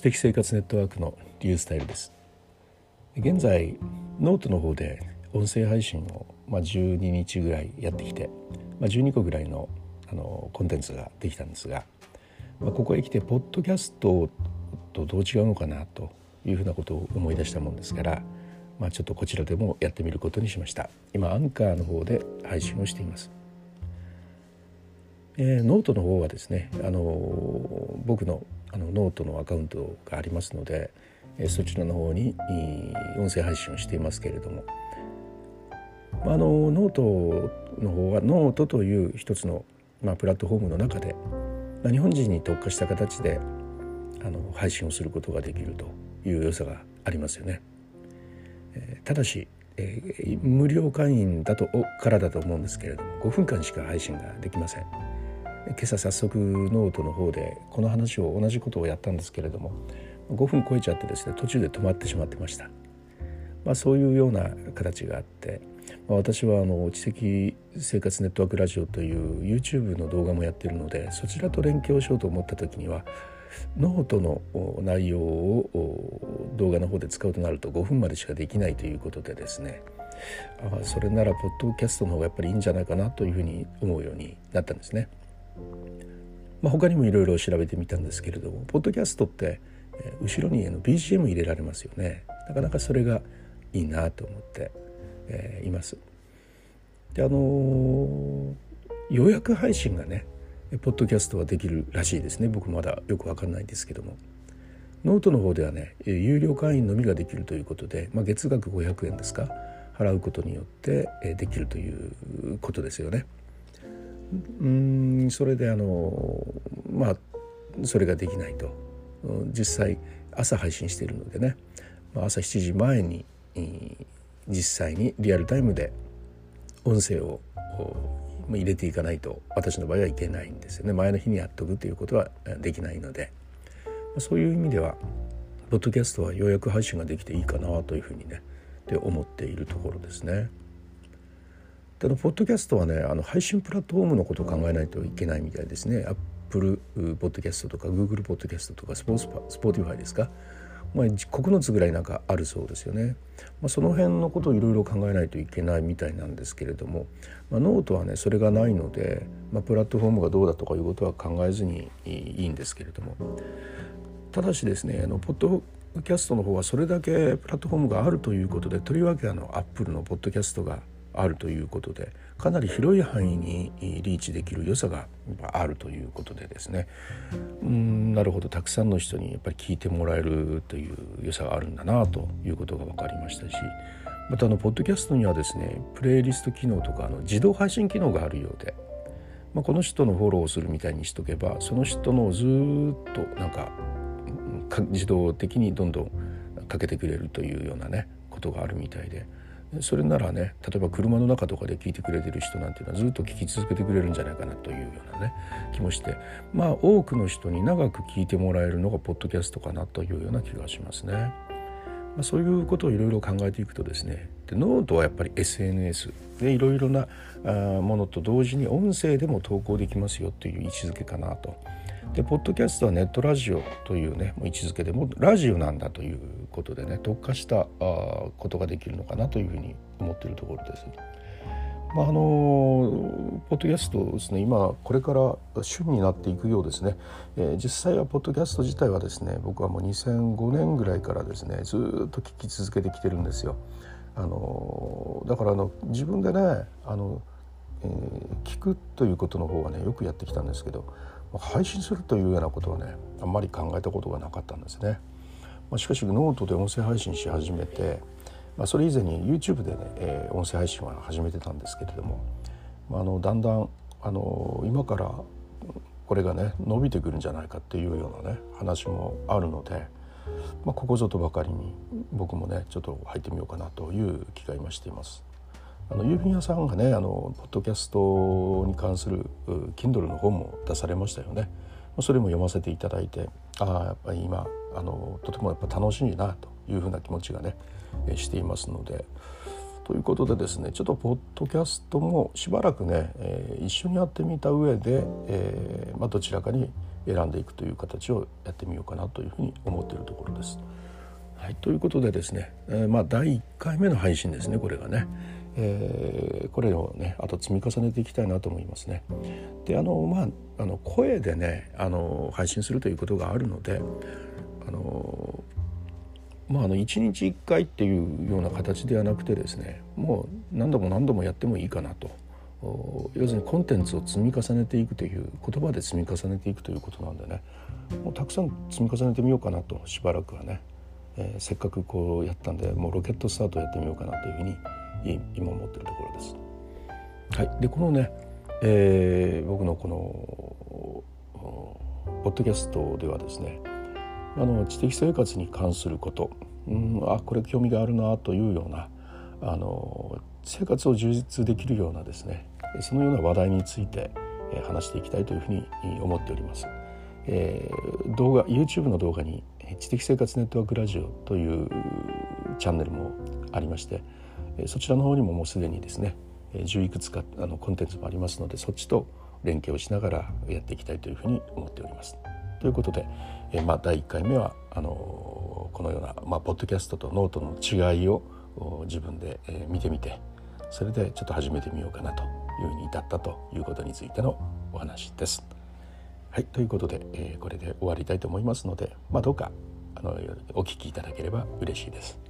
知的生活ネットワークのリュースタイルです。現在ノートの方で音声配信を、まあ、12日ぐらいやってきて、まあ、12個ぐらいのあのコンテンツができたんですが、まあ、ここへ来てポッドキャストとどう違うのかなというふうなことを思い出したもんですから、まあ、ちょっとこちらでもやってみることにしました。今アンカーの方で配信をしています。えー、ノートの方はですね、あの僕のあのノートのアカウントがありますので、えー、そちらの方に音声配信をしていますけれども、まあ、あのノートの方はノートという一つの、まあ、プラットフォームの中で、まあ、日本人に特化した形であの配信をすることができるという良さがありますよね。えー、ただし、えー、無料会員だとからだと思うんですけれども5分間しか配信ができません。今朝早速ノートの方でこの話を同じことをやったんですけれども5分超えちゃってですね途中で止まってしまってました、まあ、そういうような形があって、まあ、私はあの知的生活ネットワークラジオという YouTube の動画もやってるのでそちらと連携をしようと思った時にはノートの内容を動画の方で使うとなると5分までしかできないということでですねあそれならポッドキャストの方がやっぱりいいんじゃないかなというふうに思うようになったんですね。まあ、他にもいろいろ調べてみたんですけれどもポッドキャストって、後ろに BGM 入れられますよねなかなかそれがいいなと思って、えー、います。であのー、予約配信がねポッドキャストはできるらしいですね僕まだよく分かんないんですけどもノートの方ではね有料会員のみができるということで、まあ、月額500円ですか？払うことによってできるということですよね。うんそれであのまあそれができないと。実際朝配信しているのでね。朝7時前に実際にリアルタイムで音声を入れていかないと私の場合はいけないんですよね。前の日にやっとくということはできないので。そういう意味ではポッドキャストはようやく配信ができていいかなというふうにねで思っているところですね。でのポッドキャストはねあの配信プラットフォームのことを考えないといけないみたいですね。 Apple Podcast とか Google Podcast とかスポーツ Spotify ですか、まあ、9つぐらいなんかあるそうですよね。まあ、その辺のことをいろいろ考えないといけないみたいなんですけれども、まあ、ノートはねそれがないので、まあ、プラットフォームがどうだとかいうことは考えずにいいんですけれどもただしですねあのポッドキャストの方はそれだけプラットフォームがあるということでとりわけあのアップルのポッドキャストがあるということでかなり広い範囲にリーチできる良さがあるということでですねうんなるほどたくさんの人にやっぱり聞いてもらえるという良さがあるんだなということが分かりましたしまたあのポッドキャストにはですねプレイリスト機能とかあの自動配信機能があるようで、まあ、この人のフォローをするみたいにしとけばその人のずっとなんか自動的にどんどんかけてくれるというようなねことがあるみたいで。それならね例えば車の中とかで聞いてくれてる人なんていうのはずっと聞き続けてくれるんじゃないかなというようなね気もしてまあ多くの人に長く聞いてもらえるのがポッドキャストかなというような気がしますね。まあ、そういうことをいろいろ考えていくとですねでノートはやっぱり SNS でいろいろなものと同時に音声でも投稿できますよという位置づけかなと。でポッドキャストはネットラジオというね位置づけでもラジオなんだということでね特化したあことができるのかなというふうに思っているところです。まあ、あのポッドキャストですね今これから旬になっていくようですね、えー、実際はポッドキャスト自体はですね僕はもう2005年ぐらいからですねずっと聞き続けてきてるんですよ。あのだからあの自分でねあの、えー、聞くということの方がねよくやってきたんですけど配信するというようなことはねあんまり考えたことがなかったんですね。まあ、しかしノートで音声配信し始めて、まあ、それ以前に YouTube でね、えー、音声配信は始めてたんですけれども、まあ、あのだんだんあの今からこれがね伸びてくるんじゃないかっていうようなね話もあるので、まあ、ここぞとばかりに僕もねちょっと入ってみようかなという気が今しています。あの郵便屋さんがねあのポッドキャストに関する Kindle の本も出されましたよね。それも読ませていただいてああやっぱり今あのとてもやっぱ楽しいなというふうな気持ちがねしていますので。ということでですねちょっとポッドキャストもしばらくね、えー、一緒にやってみた上で、えーまあ、どちらかに選んでいくという形をやってみようかなというふうに思っているところです。はい、ということでですね、えー、まあ第1回目の配信ですねこれがね。え、これをねあと積み重ねていきたいなと思いますね。であのまああの声でねあの配信するということがあるのであのまああの1日1回っていうような形ではなくてですねもう何度も何度もやってもいいかなと。要するにコンテンツを積み重ねていくという言葉で積み重ねていくということなんでねもうたくさん積み重ねてみようかなとしばらくはね、えー、せっかくこうやったんでもうロケットスタートやってみようかなというふうに今思ってるところです。はい、でこのね、えー、僕のこのポッドキャストではですねあの知的生活に関すること、うん、あこれ興味があるなというようなあの生活を充実できるようなですねそのような話題について話していきたいというふうに思っております。えー、動画 YouTube の動画に知的生活ネットワークラジオというチャンネルもありましてそちらの方にももうすでにですね10いくつかあのコンテンツもありますのでそっちと連携をしながらやっていきたいというふうに思っております。ということで、えまあ、第1回目はあのこのような、まあ、ポッドキャストとノートの違いを自分で、え見てみてそれでちょっと始めてみようかなというふうに至ったということについてのお話です。はいということで、え、これで終わりたいと思いますので、まあ、どうかあのお聞きいただければ嬉しいです。